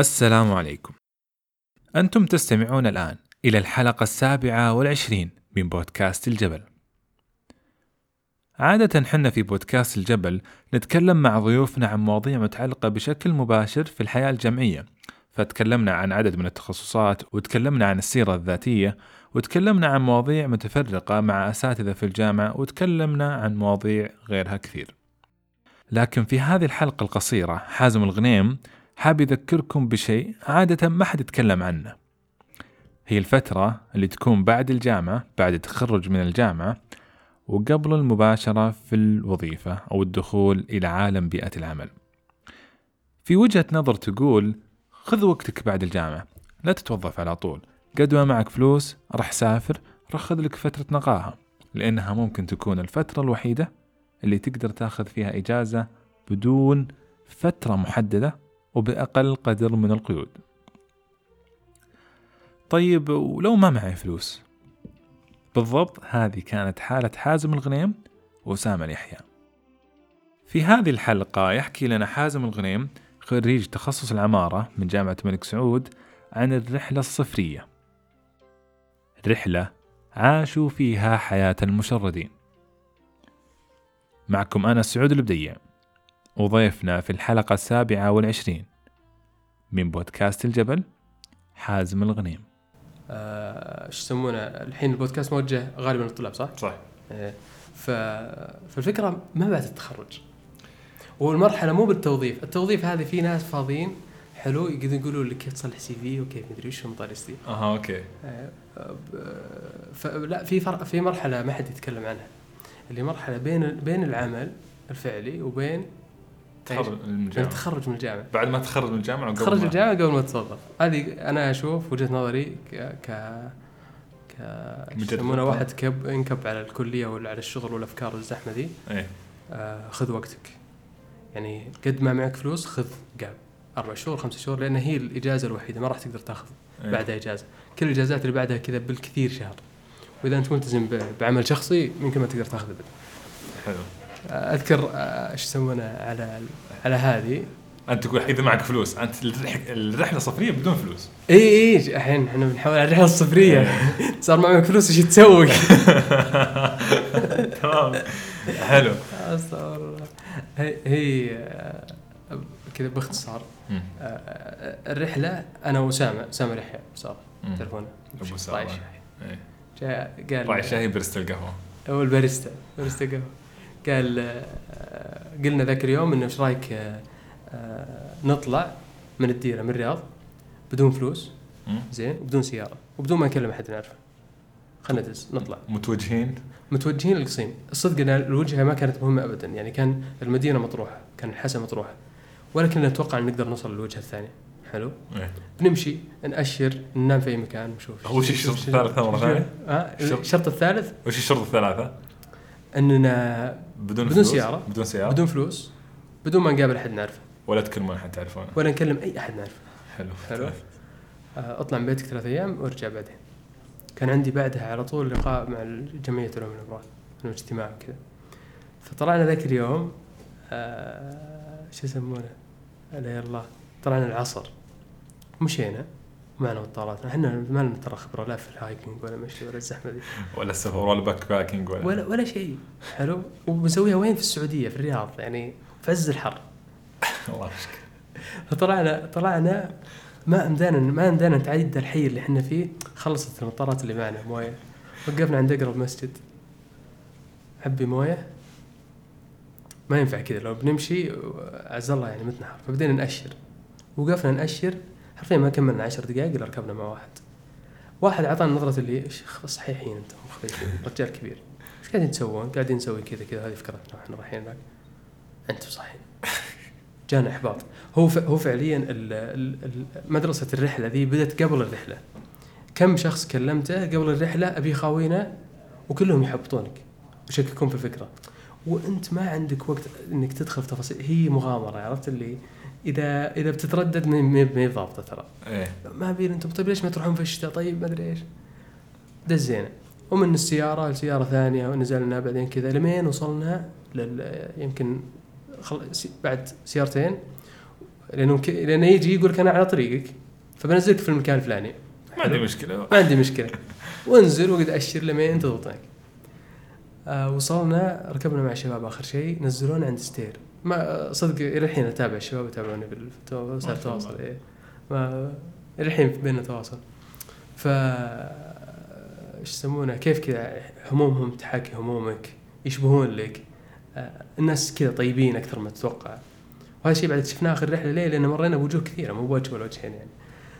السلام عليكم. أنتم تستمعون الآن إلى الحلقة السابعة والعشرين من بودكاست الجبل. عادة حنا في بودكاست الجبل نتكلم مع ضيوفنا عن مواضيع متعلقة بشكل مباشر في الحياة الجامعية فتكلمنا عن عدد من التخصصات وتكلمنا عن السيرة الذاتية وتكلمنا عن مواضيع متفرقة مع أساتذة في الجامعة وتكلمنا عن مواضيع غيرها كثير. لكن في هذه الحلقة القصيرة حازم الغنيم حاب يذكركم بشيء عادة ما حد يتكلم عنه. هي الفترة اللي تكون بعد الجامعة بعد التخرج من الجامعة وقبل المباشرة في الوظيفة أو الدخول إلى عالم بيئة العمل. في وجهة نظر تقول خذ وقتك بعد الجامعة لا تتوظف على طول. قد ما معك فلوس راح سافر راح خذ لك فترة نقاهة لأنها ممكن تكون الفترة الوحيدة اللي تقدر تأخذ فيها إجازة بدون فترة محددة وبأقل قدر من القيود. طيب ولو ما معي فلوس؟ بالضبط هذه كانت حالة حازم الغنيم وأسامة اليحيى. في هذه الحلقة يحكي لنا حازم الغنيم خريج تخصص العمارة من جامعة الملك سعود عن الرحلة الصفرية. رحلة عاشوا فيها حياة المشردين. معكم أنا سعود البديع. وضيفنا في الحلقة السابعة والعشرين من بودكاست الجبل حازم الغنيم. آه، إيش يسمونه؟ الحين البودكاست موجه غالبا للطلاب صح؟ صح إيه. ف... فالفكرة ما بعد التخرج. والمرحلة مو بالتوظيف. التوظيف هذه في ناس فاضيين حلو يقدرون يقولوا لك كيف تصلح CV وكيف مدري إيش المطاريس دي. أها أوكي. آه، فلا في فرق في مرحلة ما حد يتكلم عنها. اللي مرحلة بين بين العمل الفعلي وبين تخرج من بين الجامعة التخرج من الجامعة. بعد ما تخرج من الجامعة وقبل تخرج من الجامعة قبل ما تتوظف. هذه أنا أشوف وجهة نظري ك ك يسمونه. واحد كب انكب على الكلية ولا على الشغل والافكار الزحمة دي. إيه. آه خذ وقتك. يعني قد ما معك فلوس خذ قاب أربع شهور خمسة شهور لأن هي الإجازة الوحيدة ما راح تقدر تاخذ إيه. بعدها إجازة. كل الإجازات اللي بعدها كذا بالكثير شهر. وإذا أنت ملتزم بعمل شخصي يمكن ما تقدر تاخذ ابدا حلو. أذكر آه، إيش يسمونه على على هذه. أنت تقول إذا معك فلوس أنت الرح- الرحلة صفريه بدون فلوس. إي إي الحين إحنا بنحاول على الرحلة الصفرية. صار معك فلوس إيش تسوي؟ تمام. حلو. استغفر الله هي آه، كذا باختصار. آه، الرحلة أنا واسامه اسامه اليحيى صار. تلفونه أبو سامة. إيه. قال راعي شاي برست القهوة. هو الباريستا باريستا قهوه قال آه، قلنا ذاك اليوم إنه إيش رأيك آه، آه، نطلع من الديرة من الرياض بدون فلوس. زين وبدون سيارة وبدون ما نكلم أحد نعرفه. خلينا ندز نطلع. متوجهين؟ متوجهين للقصيم. الصدق إن الوجهة ما كانت مهمة ابدا يعني كان المدينة مطروحة كان الحسا مطروحة ولكن نتوقع إن نقدر نوصل للوجهة الثانية. حلو؟ إيه. بنمشي نأشر ننام في أي مكان نشوف. هو شي الشرط الثالث؟ ها؟ الشرط- الشرط الثالث؟ وش الشرط الثلاثة؟ أننا بدون بدون فلوس؟ سيارة. بدون سيارة؟ بدون فلوس. بدون ما نقابل أحد نعرفه. ولا تكلمون أحد تعرفونه؟ ولا نكلم أي أحد نعرفه. حلو. حلو. آه، أطلع من بيتك ثلاث أيام وارجع بعدين. كان عندي بعدها على طول لقاء مع جمعية علوم الامراض اجتماع وكذا. فطلعنا ذاك اليوم آه، شو يسمونه؟ لا الله. طلعنا العصر. مشينا. معنا مطاراتنا إحنا ما لنا ترى خبرة لا في ال hiking ولا مشي ولا الزحمة دي ولا السفر ولا backpacking ولا. ولا ولا شيء. حلو. وبنسويها وين؟ في السعودية في الرياض. يعني في عز الحر. الله يشكر. فطلعنا طلعنا ما أمدانا ما أمدانا نتعدى الحي اللي إحنا فيه. خلصت المطارات اللي معنا موية. وقفنا عند أقرب مسجد. عبي موية. ما ينفع كذا. لو بنمشي عز الله يعني متنحر. فبدينا نأشر. وقفنا نأشر. حرفيا ما كملنا عشر دقائق إلا ركبنا مع واحد. واحد اعطانا نظرة اللي إيش صحيحين أنتم رجال كبير. إيش قاعدين تسوون؟ قاعدين نسوي كذا كذا هذه فكرتنا إحنا رايحين هناك. أنتم صحيحين. جانا إحباط. هو ف... هو فعليا. ال... ال- مدرسة الرحلة ذي بدأت قبل الرحلة. كم شخص كلمته قبل الرحلة؟ أبي خاوينا وكلهم يحبطونك ويشككون في الفكرة. وانت ما عندك وقت انك تدخل في تفاصيل. هي مغامرة عرفت اللي؟ إذا إذا بتتردد ما هي ضابطة ترى. إيه. ما بين أنتم طيب ليش ما تروحون في الشتاء؟ طيب ما أدري إيش. دزينا ومن السيارة لسيارة ثانية ونزلنا بعدين كذا لمين وصلنا لل يمكن خل... بعد سيارتين. لأنه ك... لأنه يجي يقول لك أنا على طريقك فبنزلك في المكان الفلاني. ما عندي مشكلة. ما عندي مشكلة. وانزل وقد أشر لما انت آه وصلنا ركبنا مع الشباب آخر شيء نزلونا عند ستير. ما صدق إلى الحين أتابع الشباب يتابعوني بالتو- صار ما شاء تواصل الله. إيه. ما إلى الحين بيننا تواصل. ف إيش يسمونه؟ كيف كذا همومهم تحاكي همومك يشبهون لك. آه الناس كذا طيبين أكثر ما تتوقع. وهذا الشيء بعد شفناه آخر رحلة ليه؟ لأن مرينا بوجوه كثيرة مو بوجه ولا وجهين يعني.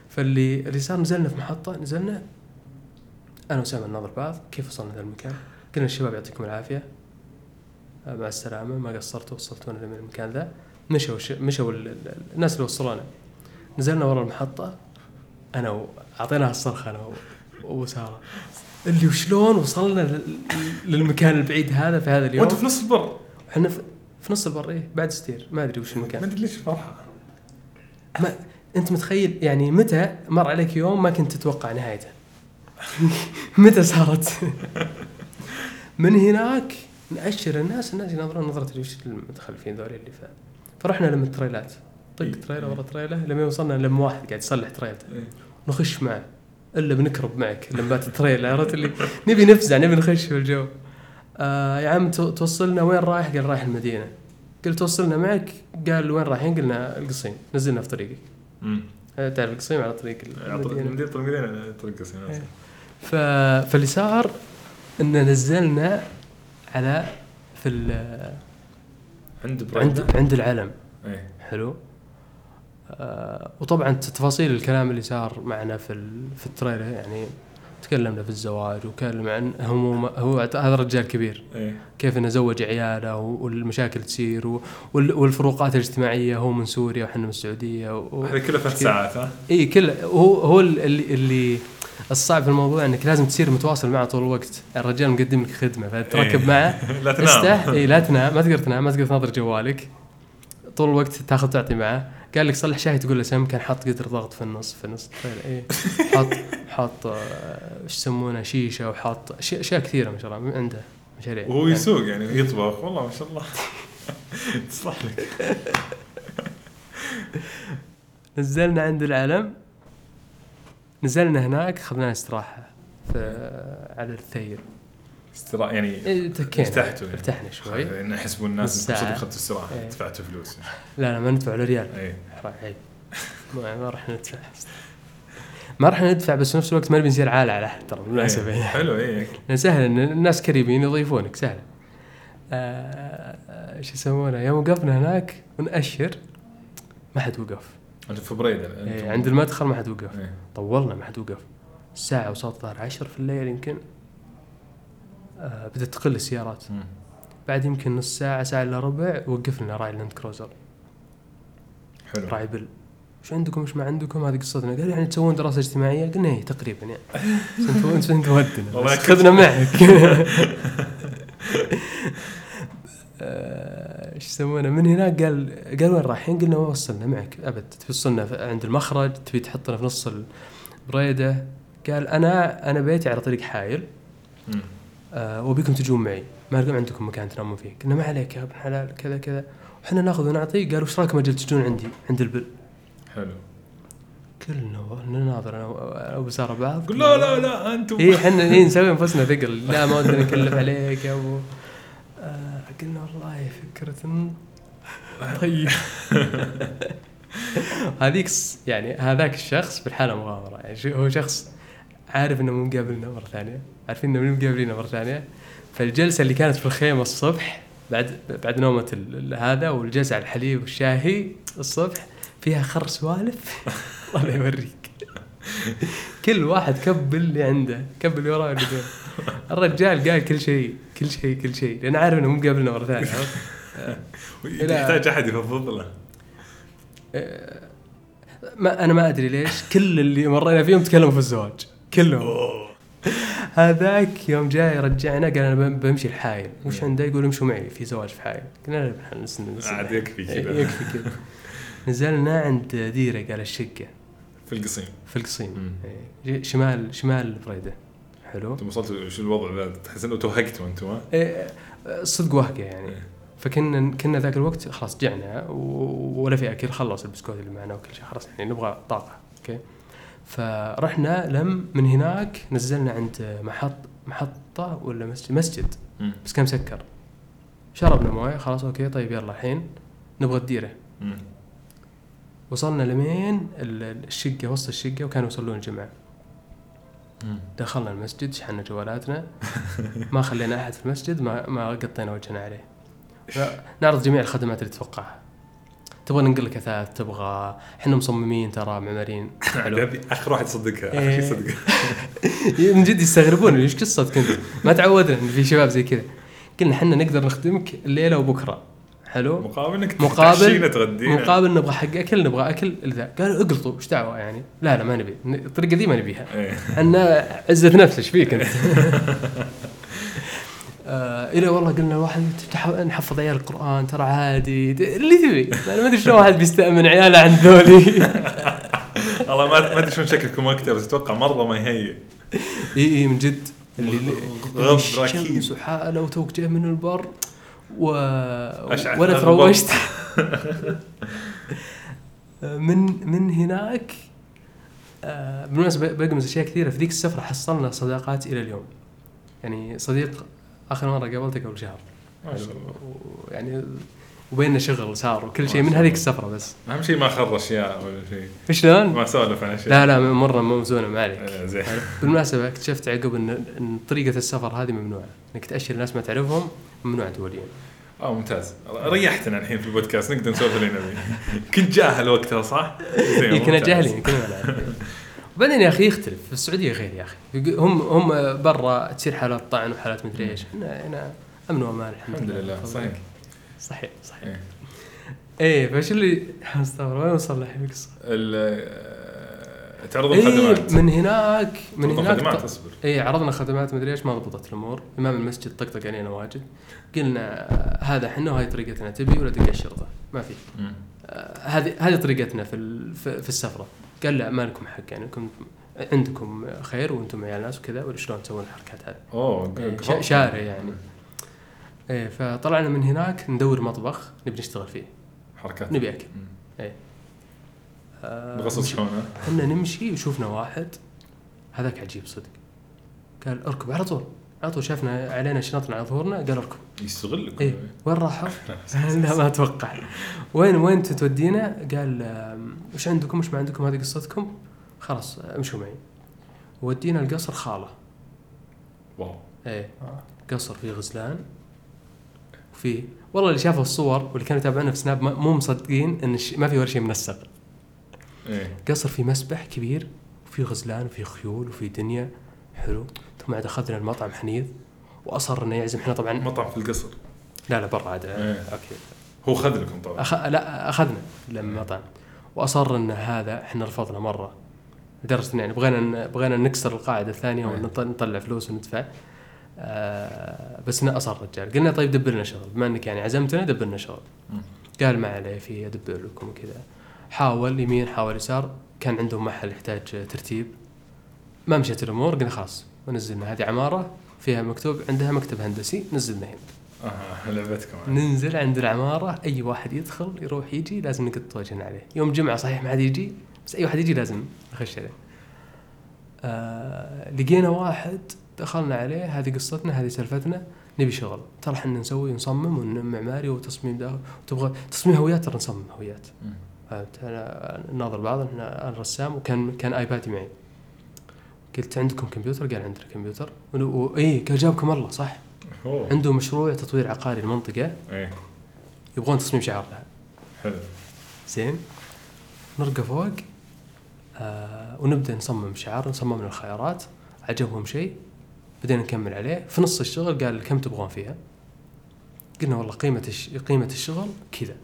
فاللي اللي صار نزلنا في محطة نزلنا أنا وسام نناظر بعض كيف وصلنا ذا المكان؟ قلنا الشباب يعطيكم العافية. آه، مع السلامة. ما قصرتوا وصلتونا لمن المكان ذا. مشوا ش... مشوا ال... ال... الناس اللي وصلونا. نزلنا ورا المحطة. أنا و... أعطيناها الصرخة أنا و... وسارة. اللي وشلون وصلنا لل... للمكان البعيد هذا في هذا اليوم؟ وأنت في نص البر. إحنا في... في نص البر إيه بعد ستير. ما أدري وش ما المكان أدري ليش فرحه ما أنت متخيل يعني متى مر عليك يوم ما كنت تتوقع نهايته؟ متى صارت؟ من هناك نأشر الناس الناس ينظرون نظرة وش المتخلفين ذولي اللي ف... فرحنا لما التريلات. طق إيه. تريلا ورا تريلا لما وصلنا لما واحد قاعد يصلح تريلته. إيه. نخش معه إلا بنكرب معك لمبات التريلا عرفت اللي؟ نبي نفزع نبي نخش في الجو. آه يا عم تو- توصلنا وين رايح؟ قال رايح المدينة. قلت توصلنا معك؟ قال وين رايحين؟ قلنا القصيم. نزلنا في طريقك. آه، تعرف القصيم على طريق المدينة. طريق المدينة طريق قصيم إيه. ف... فاللي صار إن نزلنا على في ال... عند عند عند العلم. إيه. حلو. آه وطبعا تفاصيل الكلام اللي صار معنا في. في التريلر يعني تكلمنا في الزواج وكلم عن هموم هو هذا رجال كبير. إيه. كيف إنه زوج عياله والمشاكل تصير والفروقات الاجتماعية هو من سوريا وحنا من السعودية و... هذه كلها ثلاث ساعات ها؟ اي كل هو هو اللي, اللي الصعب في الموضوع إنك لازم تصير متواصل معه طول الوقت. الرجال مقدم لك خدمة فتركب إيه. معه. لا تنام. استح اي لا تنام ما تقدر تنام ما تقدر تناظر جوالك. طول الوقت تاخذ تعطي معه. قال لك صلح شاي تقول له سم كان حاط قدر ضغط في النص في النص. تخيل اي حاط حاط آه، إيش يسمونه شيشة وحاط اشياء كثيرة ما شاء الله عنده مشاريع. وهو يعني يسوق يعني يطبخ. والله ما شاء الله. تصلح لك. نزلنا عند العلم. نزلنا هناك اخذنا استراحة على الثير. استراحة يعني إيه، تكينا ارتحتوا يعني. ارتحنا شوي. انه يحسبوا الناس. صدق اخذتوا استراحه إيه. دفعتوا فلوس. لا لا ما ندفع ولا ريال اي عيب. ما راح ندفع. ما راح ندفع بس في نفس الوقت ما نبي نصير عالة على أحد ترى بالمناسبة إيه. يعني. حلو اي سهل إن الناس كريمين يضيفونك سهل. آه، آه، إيش يسمونه؟ يوم وقفنا هناك ونأشر ما حد وقف. أنتم في بريدة إيه، أنتم- عند المدخل ما حد وقف. إيه. طولنا ما حد وقف. ساعة وصوت الظهر عشر في الليل يمكن. بدأت تقل السيارات. بعد يمكن نص ساعة ساعة إلا ربع وقف لنا راعي اللاند كروزر. حلو. راعي بل وش عندكم؟ وش ما عندكم؟ هذه قصتنا. قال يعني تسوون دراسة اجتماعية؟ قلنا إيه تقريبا يعني. انت انت ودنا خذنا معك. آه، إيش يسمونه؟ من هناك قال قال وين رايحين؟ قلنا ما وصلنا معك أبد. توصلنا عند المخرج تبي تحطنا في نص البريدة. قال أنا أنا بيتي على طريق حايل. آه وبيكم تجون معي. ما عندكم مكان تنامون فيه. قلنا ما عليك يا ابن حلال كذا كذا. وحنا ناخذ ونعطي. قالوا إيش رأيكم أجل تجون عندي عند البل حلو. كلنا نناظر أنا وابو سارة بعض. قول لا لا لا أنتم. اي إحنا اي نسوي أنفسنا ثقل. لا ما ودنا نكلف عليك يا أبو. آه قلنا والله فكرة طيب. هذيك يعني هذاك الشخص بالحالة مغامرة. يعني هو شخص عارف إنه مو مقابلنا مرة ثانية. عارفين إنه مو مقابلينا مرة ثانية. فالجلسة اللي كانت في الخيمة الصبح بعد بعد ال- هذا والجلسة على الحليب والشاهي الصبح فيها خر سوالف الله يوريك. كل واحد كب اللي عنده كب اللي وراه اللي الرجال قال كل شيء كل شيء كل شيء. لأن عارف إنه مو مقابلنا مرة ثانية؟ يحتاج أحد يفضفض له آه، ما أنا ما أدري ليش كل اللي مرينا فيهم تكلموا في الزواج. كلهم. هذاك يوم جاي رجعنا قال أنا بم- بمشي الحايل. وش عنده يقول امشوا معي في زواج في حايل. قلنا نس- عاد يكفي كذا. يكفي كذا. نزلنا عند ديرة قال الشقة. في القصيم. في القصيم. إيه، شمال شمال بريدة. حلو. أنتم وصلتوا شو الوضع؟ ذا تحس إنه توهقتوا أنتم ها؟ إيه، صدق وهقة يعني. إيه. فكنا كنا ذاك الوقت خلاص جعنا ولا في أكل خلص البسكوت اللي معنا وكل شيء خلاص يعني نبغى طاقة أوكي؟ فرحنا لم من هناك نزلنا عند محط محطة ولا مسجد مسجد. بس كان مسكر. شربنا موية خلاص أوكي طيب يلا الحين نبغى الديرة. مم. وصلنا لمين؟ ال- الشقة وسط الشقة وكانوا يصلون الجمعة. مم. دخلنا المسجد شحنا جوالاتنا. ما خلينا أحد في المسجد ما ما قطينا وجهنا عليه. نعرض جميع الخدمات اللي تتوقعها. تبغى ننقل لك أثاث تبغى إحنا مصممين ترى معماريين آخر واحد يصدقها آخر إيه. شيء يصدقها. من جد يستغربون إيش قصتك انت؟ ما تعودنا إن في شباب زي كذا. قلنا إحنا نقدر نخدمك الليلة وبكرة. حلو؟ مقابل إنك مقابل- تغدينا. مقابل نبغى حق أكل نبغى أكل ذا قالوا اقلطوا إيش دعوة يعني؟ لا لا ما نبي. الطريقة دي ما نبيها. إيه. إحنا عزه نفس إيش فيك أنت؟ آه إلى والله قلنا واحد نحفظ عيال القرآن ترى عادي اللي تبي. أنا ما أدري شلون واحد بيستأمن عياله عند ذولي. والله ما أدري شلون شكلكم أكثر بس أتوقع مرة ما يهيئ. إي إي من جد. اللي غض الشمس وحالة وتوك جاي من البر و هذا تروشت من من هناك آه، بالمناسبة بقمز أشياء كثيرة. في ذيك السفرة حصلنا صداقات إلى اليوم. يعني صديق آخر مرة قابلته قبل شهر ما شاء الله يعني وبيننا شغل صار وكل شيء من هذيك. السفرة بس أهم شيء ما خر أشياء ولا شيء شلون؟ ما سولف عن أشياء لا لا مرة موزونة ما عليك إيه، زين بالمناسبة اكتشفت عقب ان إن طريقة السفر هذه ممنوعة، إنك تأشر ناس ما تعرفهم ممنوعة دوليا. آه ممتاز ريحتنا الحين في البودكاست نقدر نسولف اللي نبي كنت جاهل وقتها صح؟ زين إيه، كنا. جاهلين كنا. وبعدين يا أخي يختلف، في السعودية غير يا أخي، هم هم برا تصير حالات طعن وحالات مدري إيش، إحنا هنا أمن وأمان. الحمد, الحمد لله. صحيح. صحيح صحيح. إيه. إيه فايش اللي استغفر وين وصلنا الحين القصة؟ ال- تعرضون إيه خدمات. من هناك من هناك خدمات أصبر. اي عرضنا خدمات مدري إيش ما ضبطت الأمور. إمام المسجد طقطق علينا واجد. قلنا هذا إحنا وهاي طريقتنا تبي ولا تلقى الشرطة؟ ما في. آه، هذه هذه طريقتنا في في السفرة. قال لا ما لكم حق يعني كنت عندكم خير وأنتم عيال ناس وكذا ولا شلون تسوون الحركات هذه؟ أوه إيه، شارع يعني. إيه فطلعنا من هناك ندور مطبخ نبي نشتغل فيه. حركات. نبي أكل. إيه. آه، بغصص نمشي- شلون؟ إحنا نمشي وشوفنا واحد هذاك عجيب صدق. قال أركب على طول. على طول شافنا علينا شنطنا على ظهورنا قال اركب يستغلك إيه وين راحوا؟ لا ما أتوقع. وين وين تودينا؟ قال وش عندكم؟ وش ما عندكم؟ هذه قصتكم؟ خلاص امشوا معي. ودينا القصر خالة. واو. إيه قصر فيه غزلان وفي والله اللي شافوا الصور واللي كانوا يتابعونا في سناب ما- مو مصدقين إن الش- ما في ولا شيء منسق إيه. قصر فيه مسبح كبير وفي غزلان وفي خيول وفي دنيا حلو. ثم عاد أخذنا المطعم حنيذ واصر انه يعزم إحنا طبعا مطعم في القصر. لا لا برا عاد. إيه. أوكي. هو خذ لكم طبعا. أخ... لا أخذنا المطعم واصر ان هذا إحنا رفضنا مرة. لدرجة يعني بغينا بغينا نكسر القاعدة الثانية إيه. ونطلع فلوس وندفع. آه بس إنه أصر الرجال. قلنا طيب دبر لنا شغل. بما إنك يعني عزمتنا دبر لنا شغل. قال ما عليه في ادبر لكم وكذا. حاول يمين حاول يسار. كان عندهم محل يحتاج ترتيب. ما مشت الأمور قلنا خلاص. ونزلنا. هذه عمارة فيها مكتوب عندها مكتب هندسي نزلنا هنا. أها لعبتكم ننزل عند العمارة أي واحد يدخل يروح يجي لازم نقط وجهنا عليه. يوم جمعة صحيح ما حد يجي بس أي واحد يجي لازم نخش عليه. آه لقينا واحد دخلنا عليه هذه قصتنا هذه سالفتنا. نبي شغل. ترى إحنا نسوي نصمم ونمعماري وتصميم داخل وتبغى تصميم هويات ترى نصمم هويات. فهمت؟ أنا ناظر بعض إحنا أنا رسام وكان كان ايبادي معي. قلت عندكم كمبيوتر؟ قال عندنا كمبيوتر. واي قال جابكم الله صح؟ أوه. عنده مشروع تطوير عقاري المنطقة. إيه. يبغون تصميم شعار لها. حلو. زين. نرقى فوق. آه ونبدأ نصمم شعار نصمم الخيارات. عجبهم شيء. بدينا نكمل عليه. في نص الشغل قال كم تبغون فيها؟ قلنا والله قيمة الش... قيمة الشغل كذا.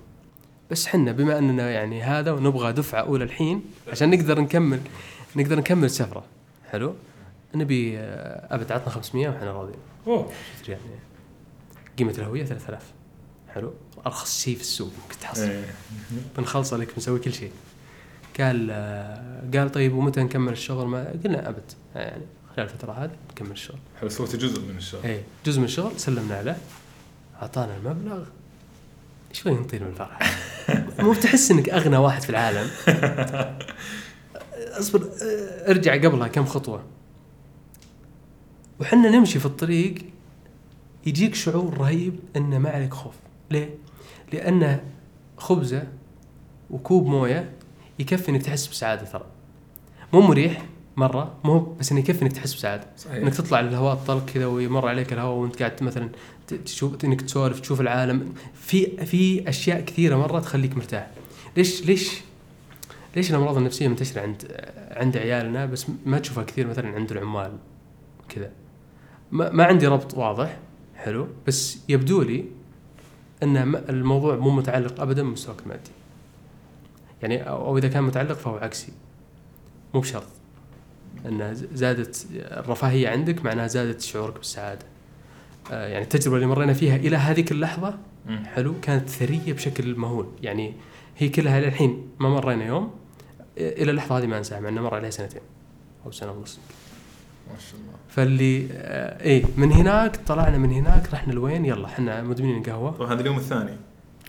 بس حنا بما أننا يعني هذا ونبغى دفعة أولى الحين عشان نقدر نكمل نقدر نكمل السفرة. حلو. نبي آه، أبد عطنا 500 وإحنا راضيين أوه. يعني قيمة الهوية 3000 حلو. أرخص شيء في السوق ممكن تحصل. إيه. بنخلص عليك بنسوي كل شيء قال آه، قال طيب ومتى نكمل الشغل؟ ما قلنا أبد. يعني خلال الفترة هذه نكمل الشغل. حلو سويت جزء من الشغل. اي جزء من الشغل سلمنا له أعطانا المبلغ. شوي نطير من الفرح مو بتحس إنك أغنى واحد في العالم. اصبر ارجع قبلها كم خطوة. وحنا نمشي في الطريق يجيك شعور رهيب إن ما عليك خوف. ليه؟ لأن خبزة وكوب موية يكفي إنك تحس بسعادة ترى. مو مريح مرة مو بس إنه يكفي إنك تحس بسعادة. صحيح. إنك تطلع للهواء الطلق كذا ويمر عليك الهواء وأنت قاعد مثلا تشوف إنك تسولف تشوف العالم. في في أشياء كثيرة مرة تخليك مرتاح. ليش ليش ليش الأمراض النفسية منتشرة عند عند عيالنا بس ما تشوفها كثير مثلا عند العمال كذا؟ ما, ما عندي ربط واضح حلو بس يبدو لي إن الموضوع مو متعلق ابدا بمستواك المادي. يعني أو أو إذا كان متعلق فهو عكسي. مو بشرط. إن زادت الرفاهية عندك معناها زادت شعورك بالسعادة. آه، يعني التجربة اللي مرينا فيها إلى هذيك اللحظة. حلو كانت ثرية بشكل مهول. يعني هي كلها للحين ما مرينا يوم إلى اللحظة هذه ما أنساها مع إنه مر عليها سنتين أو سنة ونص. ما شاء الله. فاللي آه إيه من هناك طلعنا من هناك رحنا لوين يلا إحنا مدمنين قهوه طبعا هذا اليوم الثاني.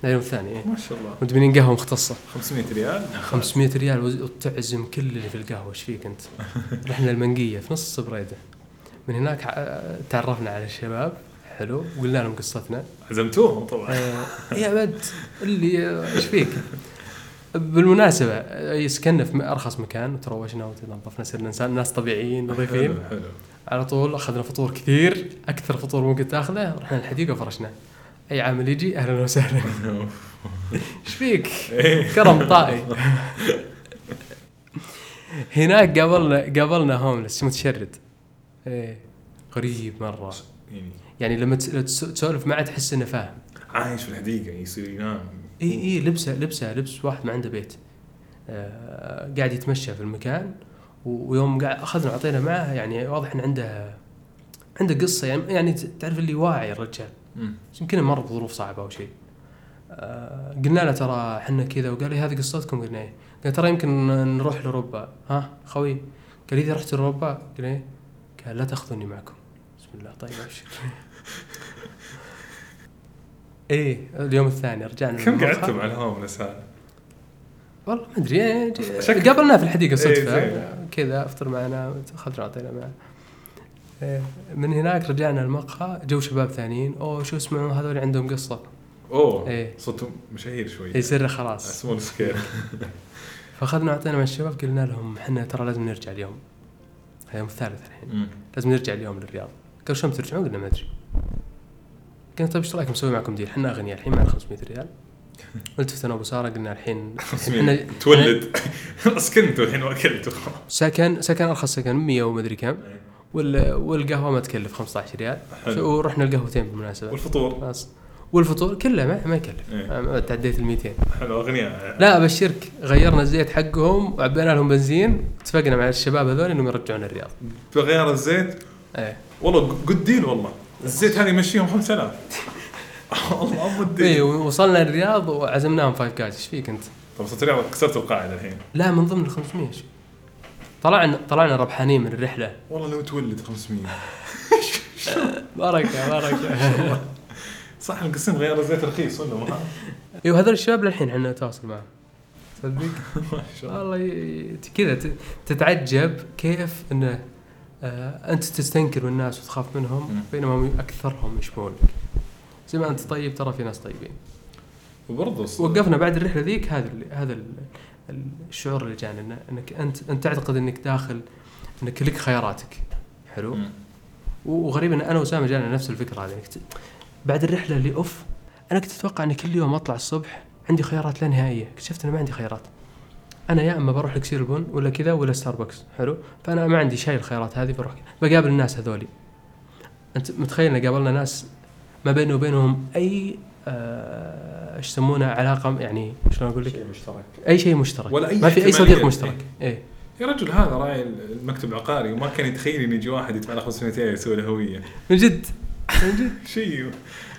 اليوم الثاني إيه. ما شاء الله. مدمنين قهوة مختصة. 500 ريال؟ 500 ريال وتعزم كل اللي في القهوة إيش فيك أنت؟ رحنا المنقية في نص بريدة. من هناك تعرفنا على الشباب حلو وقلنا لهم قصتنا. عزمتوهم طبعا. آه، يا بد اللي آه، إيش فيك؟ بالمناسبة آه، سكننا في أرخص مكان وتروشنا وتنظفنا صرنا ناس طبيعيين نظيفين. حلو حلو. على طول أخذنا فطور كثير أكثر فطور ممكن تأخذه رحنا الحديقة وفرشنا أي عامل يجي أهلا وسهلا. إيش فيك؟ إيه. كرم طائي. هناك قابلنا قابلنا هوملس متشرد إيه غريب مرة. يعني؟ يعني لما تس- تس- تسولف معه تحس إنه فاهم. عايش في الحديقة يصير ينام إي إي لبسة لبسة لبس واحد ما عنده بيت. آه قاعد يتمشى في المكان ويوم قاعد أخذنا وعطينا معه يعني واضح انه عنده عنده قصة يعني يعني تعرف اللي واعي الرجال. يمكن مر بظروف صعبة أو شيء. آه قلنا له ترى إحنا كذا وقال لي هذه قصتكم؟ قلنا إيه. قال ترى يمكن نروح لأوروبا. ها خوي قال إذا رحت لأوروبا؟ قلنا إيه. قال لا تأخذوني معكم. بسم الله. طيب أبشر. إيه اليوم الثاني رجعنا كم. قعدتوا مع الهوملس هذا؟ والله ما أدري إيه، شكل- قابلناه في الحديقة إيه، صدفة. زين. كذا أفطر معنا اخذنا اعطينا معه إيه، من هناك رجعنا المقهى جو شباب ثانيين. أوه شو اسمعوا؟ هذول عندهم قصة. أوه إيه. صوتهم مشاهير شوي. يصير خلاص. small scale فأخذنا أعطينا مع الشباب قلنا لهم إحنا ترى لازم نرجع اليوم. اليوم الثالث الحين. لازم نرجع اليوم للرياض. قالوا شلون بترجعون؟ قلنا ما أدري. قلنا طيب إيش رايكم نسوي معكم deal؟ إحنا اغنياء الحين معنا 500 ريال. التفت أنا وابو سارة قلنا الحين تولد. سكنتوا الحين وأكلتوا. سكن سكن أرخص سكن 100 ومدري كم. وال والقهوة ما تكلف 15 ريال. ورحنا القهوتين بالمناسبة. والفطور؟ بس. والفطور كله ما, ما يكلف. إيه. تعديت ال 200 حلو اغنياء لا أبشرك. غيرنا الزيت حقهم وعبينا لهم بنزين. اتفقنا مع الشباب هذول إنهم يرجعون الرياض. بغيار الزيت؟ إيه. والله جود ديل والله. الزيت هذا يمشيهم 5000 والله ام الدين. وصلنا الرياض وعزمناهم فايف كاز إيش فيك أنت؟ طب صرت الرياض كسرتوا القاعدة الحين. لا من ضمن ال 500 شو. طلعنا طلعنا ربحانين من الرحلة. والله لو تولد 500 بركه بركه صح القسم غيار الزيت رخيص ولا ما؟ أيوه هذول الشباب للحين إحنا نتواصل معهم تصدق؟ ما شاء الله. والله كذا تتعجب كيف إنه أنت تستنكر من الناس وتخاف منهم. بينما هم أكثرهم يشبهونك. زي ما أنت طيب ترى في ناس طيبين. وبرضه وقفنا بعد الرحلة ذيك هذا ال- هذا ال- الشعور اللي جانا إنه- إنك انت أنت تعتقد إنك داخل إنك لك خياراتك. حلو؟ مم. وغريب ان أنا واسامه جانا نفس الفكرة هذه. بعد الرحلة اللي أوف أنا كنت أتوقع ان كل يوم أطلع الصبح عندي خيارات لا نهائية. اكتشفت إنه ما عندي خيارات. أنا يا أما بروح لكسير البن ولا كذا ولا ستاربكس حلو؟ فأنا ما عندي شيء الخيارات هذه بروح كذا. بقابل الناس هذولي. أنت متخيل إن قابلنا ناس ما بيني وبينهم أي آه، إيش يسمونه علاقة يعني شلون أقول لك؟ شيء مشترك. أي شيء مشترك. ولا أي ما في أي. صديق مشترك. إيه. يا رجل هذا راعي المكتب العقاري وما كان يتخيل إن يجي واحد يدفع له 500 ريال يسوي له هوية. من جد. من جد شيء.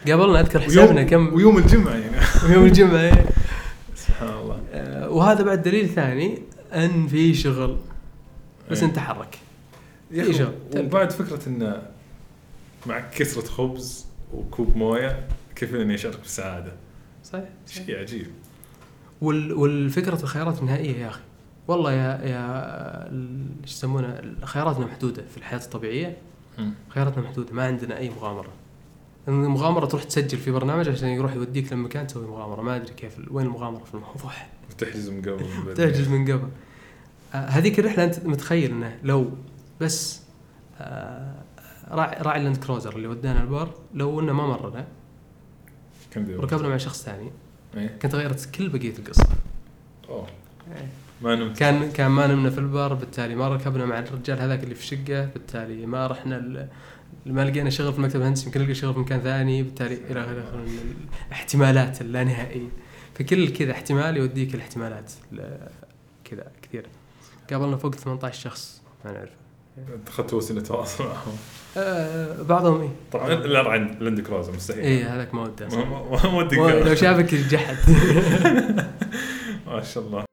قابلنا أذكر حسابنا ويوم, كم ويوم الجمعة يعني. يوم الجمعة إيه. سبحان الله. آه، وهذا بعد دليل ثاني أن في شغل بس إيه. أنت حرك. أخي هو؟ وبعد فكرة انه مع كسره خبز وكوب موية كيف انه يشعرك بالسعاده صحيح. شيء عجيب. وال والفكرة الخيارات النهائية يا أخي. والله يا يا إيش يسمونه خياراتنا محدودة في الحياة الطبيعية. خياراتنا محدودة ما عندنا أي مغامرة. المغامرة تروح تسجل في برنامج عشان يروح يوديك لمكان تسوي مغامرة. ما أدري كيف وين المغامرة في الموضوع. تحجز من قبل. تحجز من قبل. آه، هذيك الرحلة أنت متخيل أنه لو بس آه، راعي راعي اللاند كروزر اللي ودانا البر لو إنه ما مرنا وركبنا مع شخص ثاني إيه؟ كانت غيرت كل بقية القصة. أوه. ما نمت. كان كان ما نمنا في البر بالتالي ما ركبنا مع الرجال هذاك اللي في شقة بالتالي ما رحنا ما لقينا شغل في المكتب الهندسي يمكن نلقى شغل في مكان ثاني بالتالي إلى آخره الاحتمالات اللانهائية. فكل كذا احتمال يوديك الاحتمالات كذا كثير. قابلنا فوق 18 شخص ما نعرف اخذت وسيلة تواصل معهم. آه بعضهم إيه. طبعا لا عند لاند كروزر مستحيل. إيه هذاك ما وداه ما- ودك لو شافك يجحد ما شاء الله.